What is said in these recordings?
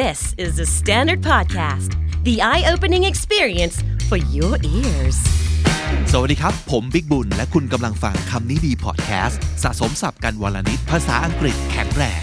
This is the Standard Podcast, the eye opening experience for your ears. สวัสดีครับ ผมบิ๊กบุญ และคุณกำลังฟังคำนี้ดีพอดแคสต์สะสมสับกันวลนิดภาษาอังกฤษแข็งแรง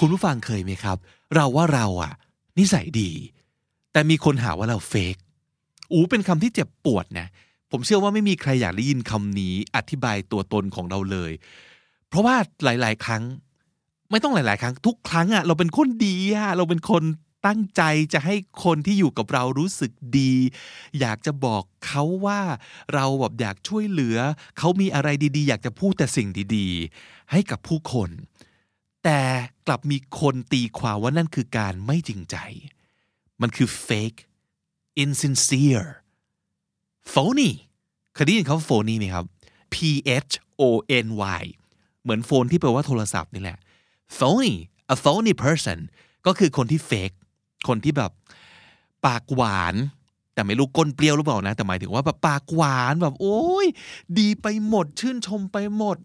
คุณผู้ฟังเคยไหมครับ เราว่าเราอะนิสัยดี แต่มีคนหาว่าเราเฟก อูเป็นคำที่เจ็บปวดนะผมเชื่อว่าไม่มีใครอยากได้ยินคำนี้อธิบายตัวตนของเราเลย เพราะว่าหลาย ๆ ครั้ง ไม่ต้องหลาย ๆ ครั้ง ทุกครั้งอะเราเป็นคนดีอะเราเป็นคนตั้งใจจะให้คนที่อยู่กับเรารู้สึกดี อยากจะบอกเขาว่าเราแบบอยากช่วยเหลือ เขามีอะไรดี ๆ อยากจะพูดแต่สิ่งดีๆ ให้กับผู้คน แต่กลับมีคนตีความว่านั่นคือการไม่จริงใจ มันคือ fake insincere phony เคยได้ยินคำว่า phony ไหมครับ p h o n y เหมือนโฟนที่แปลว่าโทรศัพท์นี่แหละ phony a phony person ก็คือคนที่ fake คนที่แบบปากหวาน แต่ไม่รู้ก้นเปรี้ยวหรือเปล่านะ แต่หมายถึงว่าแบบปากหวานแบบ โอ้ยดีไปหมด ชื่นชมไปหมด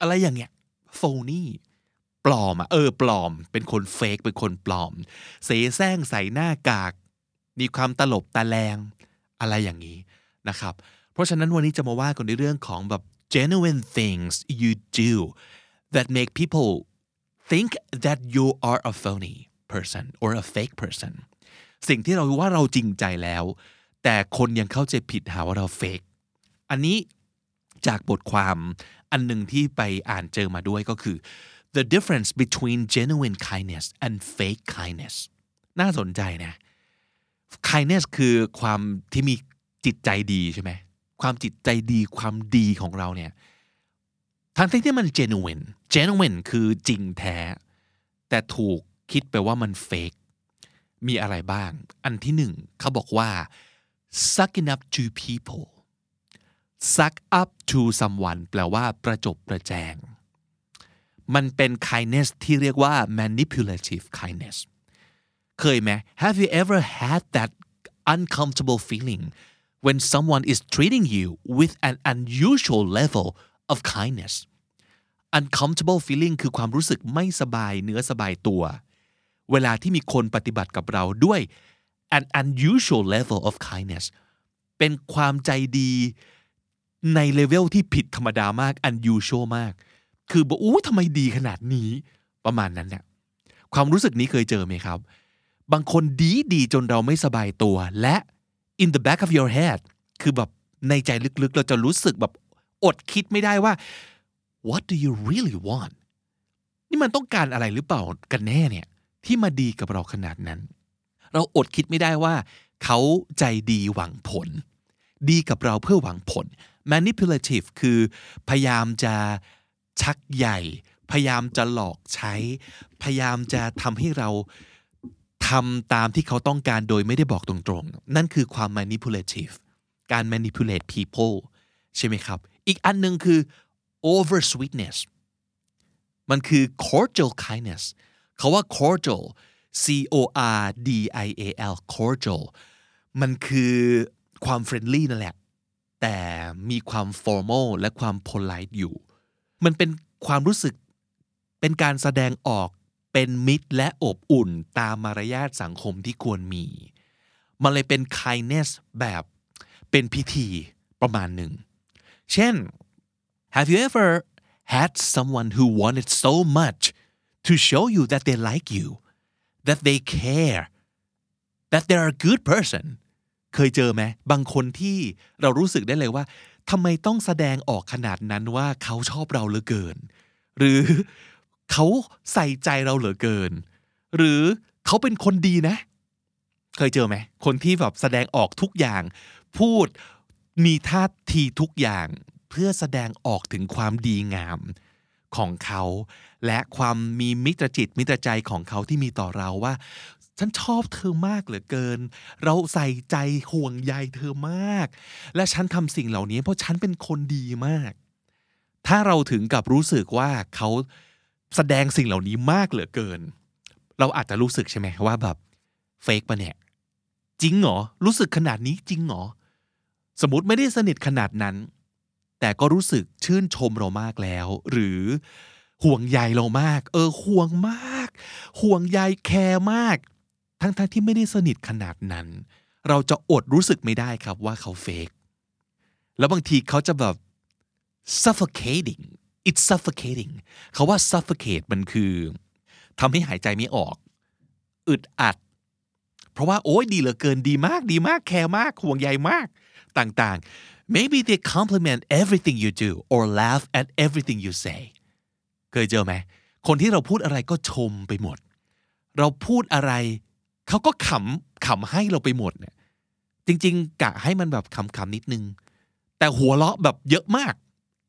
อะไรอย่างเงี้ย phony ปลอมอะเออปลอม เป็นคนเฟกเป็นคนปลอม เสแสร้งใส่หน้ากาก มีความตลบตาแรงอะไรอย่างนี้นะครับ เพราะฉะนั้นวันนี้จะมาว่ากันในเรื่องของแบบ genuine things you do that make people think that you are a phony person or a fake person สิ่งที่เราว่าเราจริงใจแล้ว แต่คนยังเข้าใจผิดหาว่าเราเฟกอันนี้จากบทความอันหนึ่งที่ไปอ่านเจอมาด้วยก็คือ the difference between genuine kindness and fake kindness น่าสนใจนะ kindness คือความที่มีจิตใจดีใช่ไหมความจิตใจดีความดีของเราเนี่ยทั้งที่มัน genuine genuine คือจริงแท้ แต่ถูกคิดไปว่ามัน fake มีอะไรบ้าง อันที่หนึ่งเขาบอกว่า sucking up to people suck up to someone แปลว่าประจบประแจง มันเป็น kindness ที่เรียกว่า manipulative kindness เคยไหม Have you ever had that uncomfortable feeling when someone is treating you with an unusual level of kindness uncomfortable feeling คือความรู้สึกไม่สบายเนื้อสบายตัว เวลาที่มีคนปฏิบัติกับเราด้วย an unusual level of kindness เป็นความใจดีในเลเวลที่ผิดธรรมดามาก unusual มาก คือบอกอู้ทำไมดีขนาดนี้ประมาณนั้นเนี่ยความรู้สึกนี้เคยเจอไหมครับ บางคนดีดีจนเราไม่สบายตัว และ in the back of your head คือแบบในใจลึกๆ เราจะรู้สึกแบบอดคิดไม่ได้ว่า what do you really want นี่มันต้องการอะไรหรือเปล่ากันแน่เนี่ยที่มาดีกับเราขนาดนั้น เราอดคิดไม่ได้ว่า เขาใจดีหวังผล ดีกับเราเพื่อหวังผล manipulative คือพยายามจะชักใหญ่ พยายามจะหลอกใช้ พยายามจะทำให้เรา ทำตามที่เขาต้องการโดยไม่ได้บอกตรงๆ นั่นคือความ manipulative การ manipulate people ใช่ไหมครับ อีกอันหนึ่งคือ over sweetness มันคือ cordial kindness เขาว่า cordial C O R D I A L cordial มันคือความ friendly นั่นแหละ แต่มีความ formal และความ polite อยู่ มันเป็นความรู้สึกเป็นการแสดงออก เป็นมิตรและอบอุ่นตามมารยาทสังคมที่ควรมี มันเลยเป็น kindness แบบเป็นพิธีประมาณหนึ่ง เช่น Have you ever had someone who wanted so much to show you that they like you that they care that they are a good person เคยเจอไหมบางคนที่เรารู้สึกได้เลยว่าทำไมต้องแสดงออกขนาดนั้นว่าเขาชอบเราเหลือเกิน หรือ เขาใส่ใจเราเหลือเกิน หรือเขาเป็นคนดีนะ เคยเจอไหมคนที่แบบแสดงออกทุกอย่าง พูดมีท่าทีทุกอย่าง เพื่อแสดงออกถึงความดีงามของเขา และความมีมิตรจิตมิตรใจของเขาที่มีต่อเราว่า ฉันชอบเธอมากเหลือเกิน เราใส่ใจห่วงใยเธอมาก และฉันทำสิ่งเหล่านี้เพราะฉันเป็นคนดีมาก ถ้าเราถึงกับรู้สึกว่าเขา แสดงสิ่งเหล่านี้มากเหลือเกิน เราอาจจะรู้สึกใช่ไหมว่าแบบเฟกปะเนี่ย จริงเหรอ รู้สึกขนาดนี้จริงเหรอ สมมติไม่ได้สนิทขนาดนั้น แต่ก็รู้สึกชื่นชมเรามากแล้ว หรือห่วงใยเรามาก เออห่วงมาก ห่วงใยแคร์มาก ทั้งๆทที่ไม่ได้สนิทขนาดนั้น เราจะอดรู้สึกไม่ได้ครับว่าเขาเฟกแล้วบางทีเขาจะแบบ suffocating it's suffocating เขาว่า suffocate มันคือทำให้หายใจไม่ออก อึดอัด เพราะว่าโอ้ยดีเหลือเกินดีมากดีมากแคร์มากห่วงใยมากต่างๆ maybe they compliment everything you do or laugh at everything you say เคยเจอไหมคนที่เราพูดอะไรก็ชมไปหมด เราพูดอะไร เขาก็ขำขำให้เราไปหมดเนี่ยจริง ๆ กะให้มันแบบขำๆนิดนึง แต่หัวเราะแบบเยอะมาก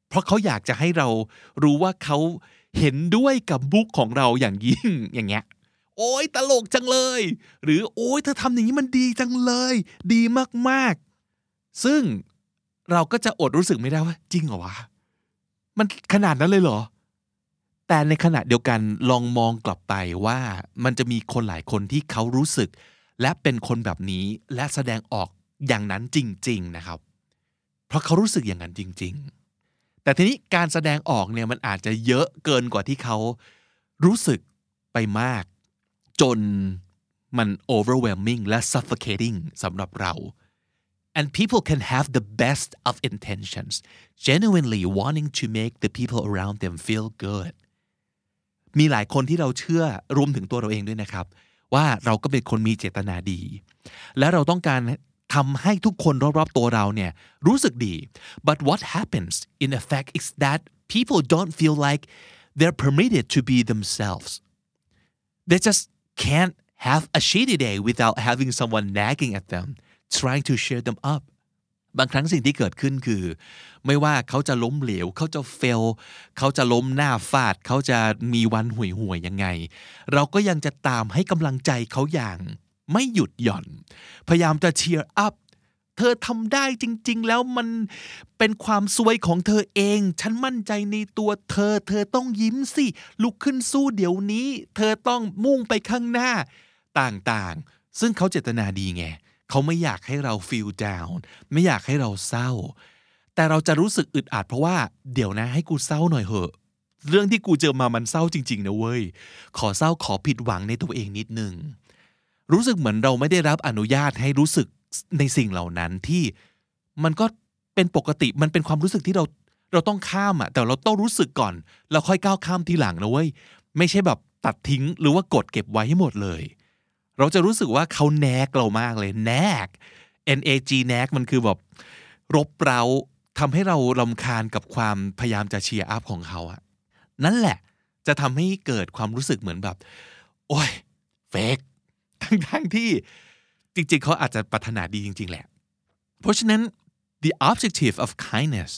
เพราะเขาอยากจะให้เรารู้ว่าเขาเห็นด้วยกับบุกของเราอย่างยิ่งอย่างเงี้ยโอ้ยตลกจังเลย หรือโอ้ยเธอทำอย่างนี้มันดีจังเลย ดีมากๆ ซึ่งเราก็จะอดรู้สึกไม่ได้ว่า จริงเหรอวะมันขนาดนั้นเลยเหรอ แต่ในขณะเดียวกันลองมองกลับไปว่ามันจะมีคนหลายคนที่เขารู้สึก และเป็นคนแบบนี้และแสดงออกอย่างนั้นจริง ๆนะครับ เพราะเขารู้สึกอย่างนั้นจริง ๆ แต่ทีนี้การแสดงออกเนี่ยมันอาจจะเยอะเกินกว่าที่เขารู้สึกไปมาก จนมัน overwhelming และ suffocating สำหรับเรา and people can have the best of intentions genuinely wanting to make the people around them feel good มีหลายคนที่เราเชื่อรวมถึงตัวเราเองด้วยนะครับ ว่าเราก็เป็นคนมีเจตนาดี และเราต้องการ ทำให้ทุกคนรอบๆตัวเราเนี่ยรู้สึกดี but what happens in effect is that people don't feel like they're permitted to be themselves they just can't have a shitty day without having someone nagging at them trying to cheer them up บางครั้งสิ่งที่เกิดขึ้นคือ ไม่ว่าเขาจะล้มเหลว เขาจะเฟล เขาจะล้มหน้าฟาด เขาจะมีวันห่วยห่วยยังไง เราก็ยังจะตามให้กำลังใจเขาอย่าง ไม่หยุดหย่อน พยายามจะเชียร์อัพเธอทำได้จริง ๆ แล้วมันเป็นความสวยของเธอเอง ฉันมั่นใจในตัวเธอ เธอต้องยิ้มสิ ลุกขึ้นสู้เดี๋ยวนี้ เธอต้องมุ่งไปข้างหน้า ต่างๆ ซึ่งเขาเจตนาดีไง เขาไม่อยากให้เรา feel down ไม่อยากให้เราเศร้า แต่เราจะรู้สึกอึดอัดเพราะว่า เดี๋ยวนะให้กูเศร้าหน่อยเหอะ เรื่องที่กูเจอมามันเศร้าจริง ๆ นะเว้ย ขอเศร้าขอผิดหวังในตัวเองนิดนึง รู้สึกเหมือนเราไม่ได้รับอนุญาตให้รู้สึกในสิ่งเหล่านั้นที่มันก็เป็นปกติมันเป็นความรู้สึกที่เราเราต้องข้ามอะแต่เราต้องรู้สึกก่อน เราค่อยก้าวข้ามทีหลังนะเว้ยไม่ใช่แบบตัดทิ้งหรือว่ากดเก็บไว้ให้หมดเลย เราจะรู้สึกว่าเขาแนกเรามากเลยแนก N A G แนกมันคือแบบรบเร้าทำให้เราลำคาญกับความพยายามจะเชียร์อัพของเขาอะนั่นแหละจะทำให้เกิดความรู้สึกเหมือนแบบ โอ้ยเฟก ทั้งๆที่จริงๆเขาอาจจะปรารถนาดีจริงๆแหละ เพราะฉะนั้น the objective of kindness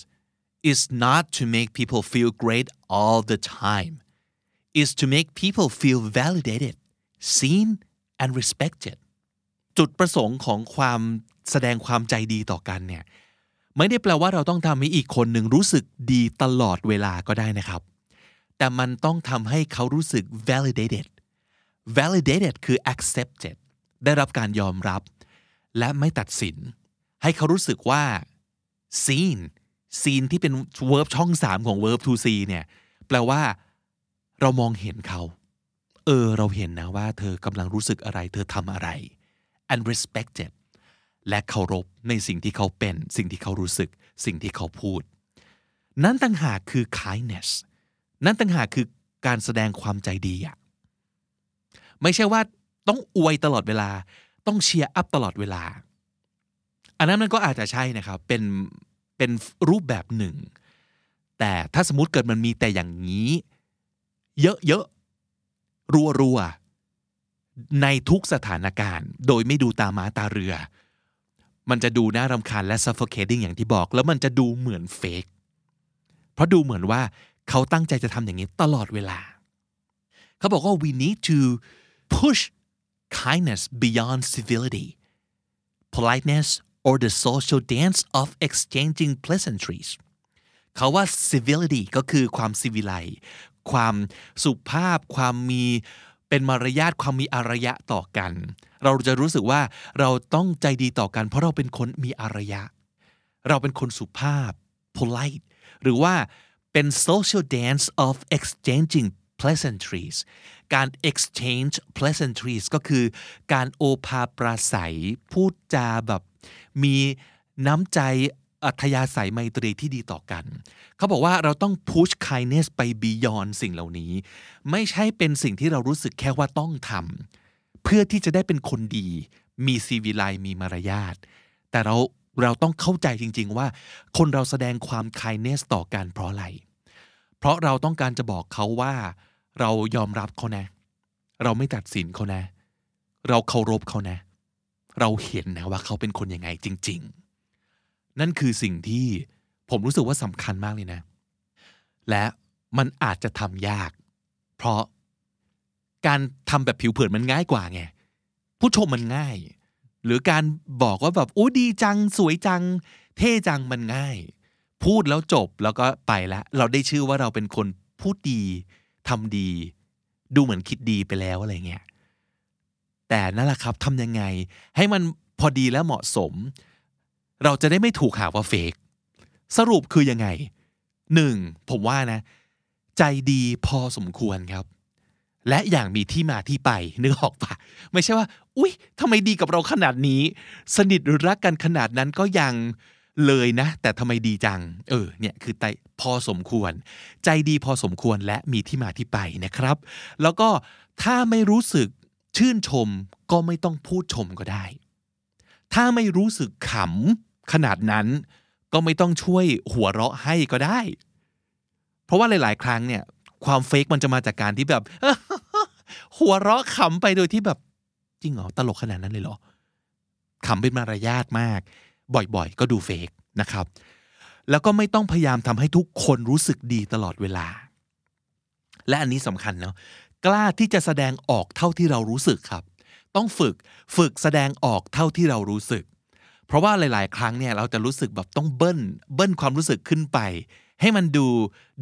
is not to make people feel great all the time is to make people feel validated seen and respected จุดประสงค์ของความแสดงความใจดีต่อกันเนี่ยไม่ได้แปลว่าเราต้องทำให้อีกคนหนึ่งรู้สึกดีตลอดเวลาก็ได้นะครับ แต่มันต้องทำให้เขารู้สึก validated validated คือ accepted ได้รับการยอมรับ และไม่ตัดสิน ให้เขารู้สึกว่า seen seen ที่เป็น verb ช่องสามของ verb to see เนี่ย แปลว่าเรามองเห็นเขา เออ เราเห็นนะว่าเธอกำลังรู้สึกอะไร เธอทำอะไร and respected และเคารพในสิ่งที่เขาเป็น สิ่งที่เขารู้สึก สิ่งที่เขาพูด นั่นต่างหากคือ kindness นั่นต่างหากคือการแสดงความใจดีอะ ไม่ใช่ว่าต้องอวยตลอดเวลา ต้อง cheer up ตลอดเวลา อันนั้นมันก็อาจจะใช่นะครับ เป็นเป็นรูปแบบหนึ่ง แต่ถ้าสมมติเกิดมันมีแต่อย่างนี้ เยอะๆ รัวๆ ในทุกสถานการณ์ โดยไม่ดูตาม้าตาเรือ มันจะดูน่ารำคาญและ suffocating อย่างที่บอก แล้วมันจะดูเหมือน fake เพราะดูเหมือนว่าเขาตั้งใจจะทำอย่างนี้ตลอดเวลา เขาบอกว่า we need to push kindness beyond civility politeness or the social dance of exchanging pleasantries เขาว่า civility ก็คือความสิวิไลความสุภาพ ความมีเป็นมารยาทความมีอารยะต่อกัน เราจะรู้สึกว่าเราต้องใจดีต่อกัน เพราะเราเป็นคนมีอารยะ เราเป็นคนสุภาพ polite หรือว่าเป็น social dance of exchanging pleasantries การ exchange pleasantries ก็คือการโอภาปราศัย พูดจาแบบมีน้ำใจอัธยาศัยไมตรีที่ดีต่อกัน เขาบอกว่าเราต้อง push kindness ไป beyond สิ่งเหล่านี้ ไม่ใช่เป็นสิ่งที่เรารู้สึกแค่ว่าต้องทำเพื่อที่จะได้เป็นคนดี มีซีวิไลมีมารยาท แต่เราเราต้องเข้าใจจริง ๆ ว่า คนเราแสดงความ kindness ต่อกันเพราะอะไร เพราะเราต้องการจะบอกเขาว่า เรายอมรับเขานะ เราไม่ตัดสินเขานะ เราเคารพเขานะ เราเห็นนะว่าเขาเป็นคนยังไงจริง ๆ นั่นคือสิ่งที่ผมรู้สึกว่าสำคัญมากเลยนะ และมันอาจจะทำยาก เพราะการทำแบบผิวเผินมันง่ายกว่าไง ผู้ชมมันง่าย หรือการบอกว่าแบบโอ้ดีจัง สวยจัง เท่จังมันง่าย พูดแล้วจบแล้วก็ไปแล้วเราได้ชื่อว่าเราเป็นคนพูดดี ทำดี ดูเหมือนคิดดีไปแล้วอะไรเงี้ยแต่นั่นแหละครับทำยังไง ให้มันพอดีและเหมาะสม เราจะได้ไม่ถูกหาว่าเฟกสรุปคือยังไงหนึ่งผมว่านะ ใจดีพอสมควรครับ และอย่างมีที่มาที่ไปนึกออกปะไม่ใช่ว่า อุ๊ยทำไมดีกับเราขนาดนี้ สนิทหรือรักกันขนาดนั้นก็ยัง เลยนะ แต่ทำไมดีจัง เออเนี่ยคือใจพอสมควร ใจดีพอสมควรและมีที่มาที่ไปนะครับ แล้วก็ถ้าไม่รู้สึกชื่นชมก็ไม่ต้องพูดชมก็ได้ ถ้าไม่รู้สึกขำขนาดนั้น ก็ไม่ต้องช่วยหัวเราะให้ก็ได้ เพราะว่าหลาย ๆ ครั้งเนี่ยความเฟกมันจะมาจากการที่แบบ หัวเราะขำไปโดยที่แบบจริงเหรอตลกขนาดนั้นเลยเหรอขำเป็นมารยาทมาก บ่อยๆ ก็ดูเฟกนะครับ แล้วก็ไม่ต้องพยายามทำให้ทุกคนรู้สึกดีตลอดเวลา และอันนี้สำคัญเนาะกล้าที่จะแสดงออกเท่าที่เรารู้สึกครับ ต้องฝึกฝึกแสดงออกเท่าที่เรารู้สึก เพราะว่าหลาย ๆ ครั้งเนี่ยเราจะรู้สึกแบบต้องเบิ้ลเบิ้ลความรู้สึกขึ้นไป ให้มันดู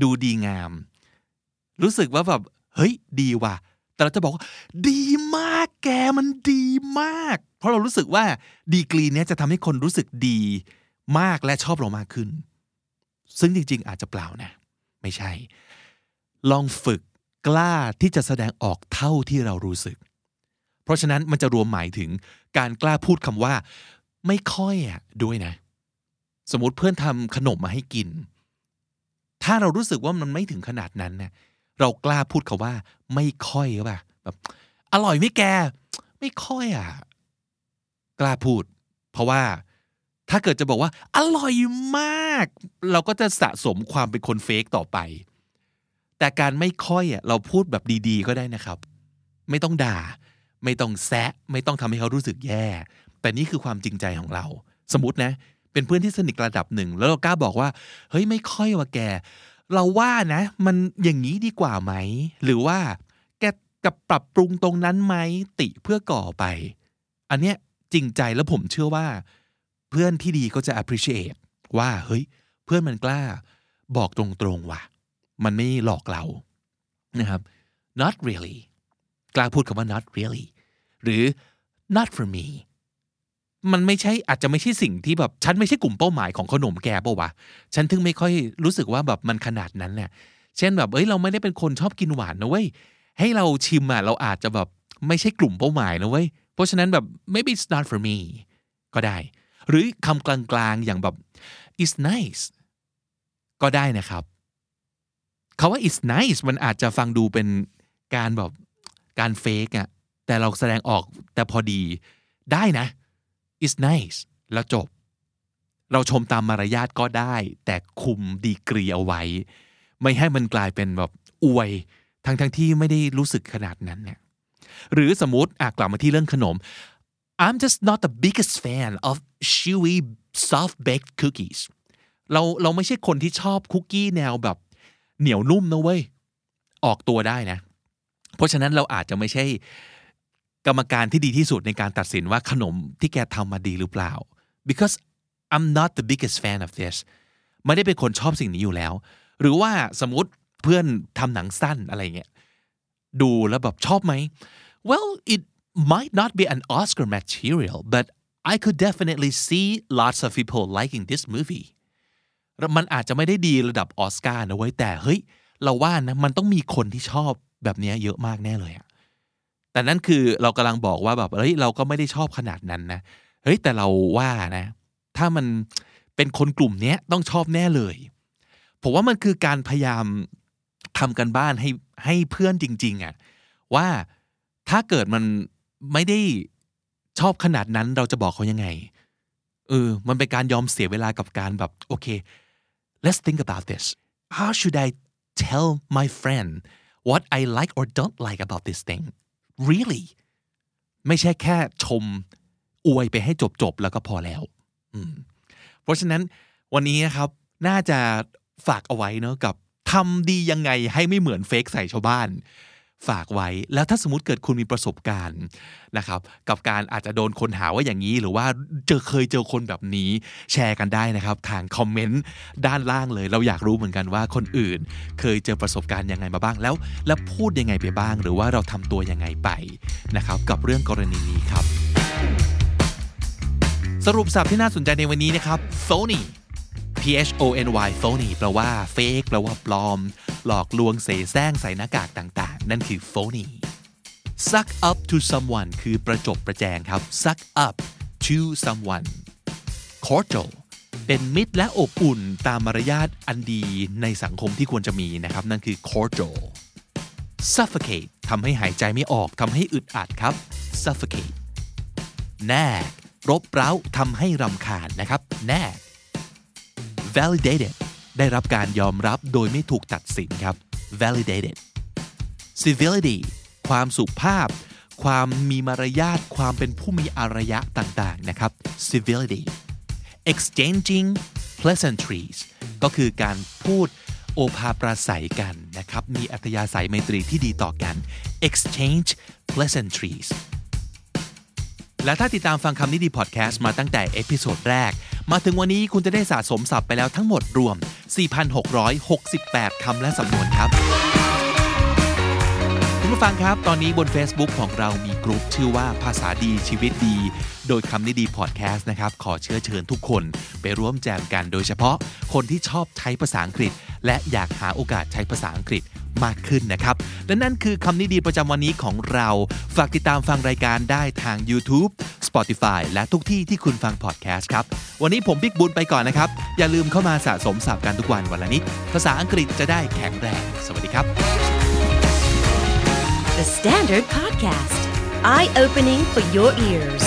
ดูดีงาม รู้สึกว่าแบบเฮ้ยดีว่ะ แต่เราจะบอกว่าดีมากแกมันดีมาก เพราะเรารู้สึกว่าดีกรีเนี้ยจะทำให้คนรู้สึกดีมากและชอบเรามากขึ้น ซึ่งจริง ๆ อาจจะเปล่านะ ไม่ใช่ ลองฝึกกล้าที่จะแสดงออกเท่าที่เรารู้สึก เพราะฉะนั้นมันจะรวมหมายถึงการกล้าพูดคำว่า ไม่ค่อยอะด้วยนะ สมมติเพื่อนทำขนมมาให้กิน ถ้าเรารู้สึกว่ามันไม่ถึงขนาดนั้นเนี่ย เรากล้าพูดคาว่า ไม่ค่อยหรือเปล่าแบบ อร่อยไหมแก ไม่ค่อยอะ กล้าพูด เพราะว่าถ้าเกิดจะบอกว่า อร่อยมาก เราก็จะสะสมความเป็นคนเฟกต่อไป แต่การไม่ค่อยอะเราพูดแบบดีๆ ก็ได้นะครับ ไม่ต้องด่า ไม่ต้องแซะ ไม่ต้องทำให้เขารู้สึกแย่ แต่นี่คือความจริงใจของเรา สมมตินะ เป็นเพื่อนที่สนิทระดับหนึ่ง แล้วเรากล้าบอกว่า เฮ้ยไม่ค่อยว่าแก เราว่านะ มันอย่างนี้ดีกว่าไหม หรือว่าแกกับปรับปรุงตรงนั้นไหมติเพื่อก่อไป อันเนี้ยจริงใจแล้วผมเชื่อว่า เพื่อนที่ดีก็จะ appreciate ว่าเฮ้ย เพื่อนมันกล้า บอกตรงๆว่ะ มันไม่หลอกเรานะครับ not really กล้าพูดคำว่า not really หรือ not for me มันไม่ใช่อาจจะไม่ใช่สิ่งที่แบบฉันไม่ใช่กลุ่มเป้าหมายของขนมแกปะวะฉันถึงไม่ค่อยรู้สึกว่าแบบมันขนาดนั้นเนี่ยเช่นแบบเอ้ยเราไม่ได้เป็นคนชอบกินหวานนะเว้ยให้เราชิมอะเราอาจจะแบบไม่ใช่กลุ่มเป้าหมายนะเว้ยเพราะฉะนั้นแบบ maybe it's not for me ก็ได้ หรือคำกลางๆอย่างแบบ it's nice ก็ได้นะครับคาว่า it's nice มันอาจจะฟังดูเป็นการแบบการเฟกอะแต่เราแสดงออกแต่พอดีได้นะ it's nice แล้วจบ เราชมตามมารยาทก็ได้ แต่คุมดีกรีเอาไว้ ไม่ให้มันกลายเป็นแบบอวย ทั้งทั้งที่ไม่ได้รู้สึกขนาดนั้นเนี่ยหรือสมมติอะกลับมาที่เรื่องขนม I'm just not the biggest fan of chewy soft baked cookies เราเราไม่ใช่คนที่ชอบคุกกี้แนวแบบเหนียวนุ่มนะเว้ย ออกตัวได้นะ เพราะฉะนั้นเราอาจจะไม่ใช่ กรรมการที่ดีที่สุดในการตัดสินว่าขนมที่แกทำมาดีหรือเปล่า because I'm not the biggest fan of this ไม่ได้เป็นคนชอบสิ่งนี้อยู่แล้ว หรือว่าสมมติเพื่อนทำหนังสั้นอะไรเงี้ยดูแล้วแบบชอบไหม well it might not be an Oscar material but I could definitely see lots of people liking this movie มันอาจจะไม่ได้ดีระดับออสการ์นะเว้ยแต่เฮ้ย เราว่านะมันต้องมีคนที่ชอบแบบนี้เยอะมากแน่เลยอะ แต่นั่นคือเรากำลังบอกว่าแบบเฮ้ยเราก็ไม่ได้ชอบขนาดนั้นนะเฮ้ยแต่เราว่านะ ถ้ามันเป็นคนกลุ่มนี้ต้องชอบแน่เลย ผมว่ามันคือการพยายามทำกันบ้านให้ให้เพื่อนจริง ๆอะว่าถ้าเกิดมันไม่ได้ชอบขนาดนั้นเราจะบอกเขายังไงเออมันเป็นการยอมเสียเวลากับการแบบโอเค let's think about this how should I tell my friend what I like or don't like about this thing really ไม่ใช่แค่ชมอวยไปให้จบๆแล้วก็พอแล้วเพราะฉะนั้นวันนี้นะครับน่าจะฝากเอาไว้เนาะกับทำดียังไงให้ไม่เหมือนเฟกใส่ชาวบ้าน ฝากไว้ แล้วถ้าสมมติเกิดคุณมีประสบการณ์นะครับ กับการอาจจะโดนคนหาว่าอย่างนี้ หรือว่าเจอเคยเจอคนแบบนี้แชร์กันได้นะครับ ทางคอมเมนต์ด้านล่างเลย เราอยากรู้เหมือนกันว่าคนอื่น เคยเจอประสบการณ์ยังไงมาบ้างแล้ว แล้วพูดยังไงไปบ้าง หรือว่าเราทำตัวยังไงไปนะครับ กับเรื่องกรณีนี้ครับ สรุปสับที่น่าสนใจในวันนี้นะครับ phony P H O N Y phony แปลว่า fake แปลว่าปลอม หลอกลวงเสแสร้งใส่หน้ากากต่างๆ นั่นคือ phony suck up to someone คือประจบประแจงครับ suck up to someone cordial เป็นมิตรและอบอุ่นตามมารยาทอันดีในสังคมที่ควรจะมีนะครับ นั่นคือ cordial suffocate ทำให้หายใจไม่ออกทำให้อึดอัดครับ suffocate nag รบเร้าทำให้รำคาญนะครับ nag validated ได้รับการยอมรับโดยไม่ถูกตัดสินครับ validated civility ความสุภาพ ความมีมารยาท ความเป็นผู้มีอารยะต่างๆนะครับ civility exchanging pleasantries ก็คือการพูดโอภาปราศัยกันนะครับ มีอัธยาศัยไมตรีที่ดีต่อกัน exchange pleasantries และถ้าติดตามฟังคำนี้ดีพอดแคสต์มาตั้งแต่ episode แรก มาถึงวันนี้คุณจะได้สะสมศัพท์ไปแล้วทั้งหมดรวม 4,668 คำและสำนวนครับ คุณผู้ฟังครับ ตอนนี้บน Facebook ของเรามีกลุ่มชื่อว่าภาษาดีชีวิตดี โดยคำนี้ดีพอดแคสต์นะครับ ขอเชื้อเชิญทุกคนไปร่วมแจมกันโดยเฉพาะคนที่ชอบใช้ภาษาอังกฤษ และอยากหาโอกาสใช้ภาษาอังกฤษ มากขึ้นนะครับ และนั่นคือคำนี้ดีประจำวันนี้ของเรา ฝากติดตามฟังรายการได้ทาง YouTube Spotify และทุกที่ที่คุณฟังพอดแคสต์ครับ วันนี้ผมบิ๊กบุญไปก่อนนะครับ อย่าลืมเข้ามาสะสมศัพท์กันทุกวันวันละนิด ภาษาอังกฤษจะได้แข็งแรง สวัสดีครับ The Standard Podcast Eye Opening for Your Ears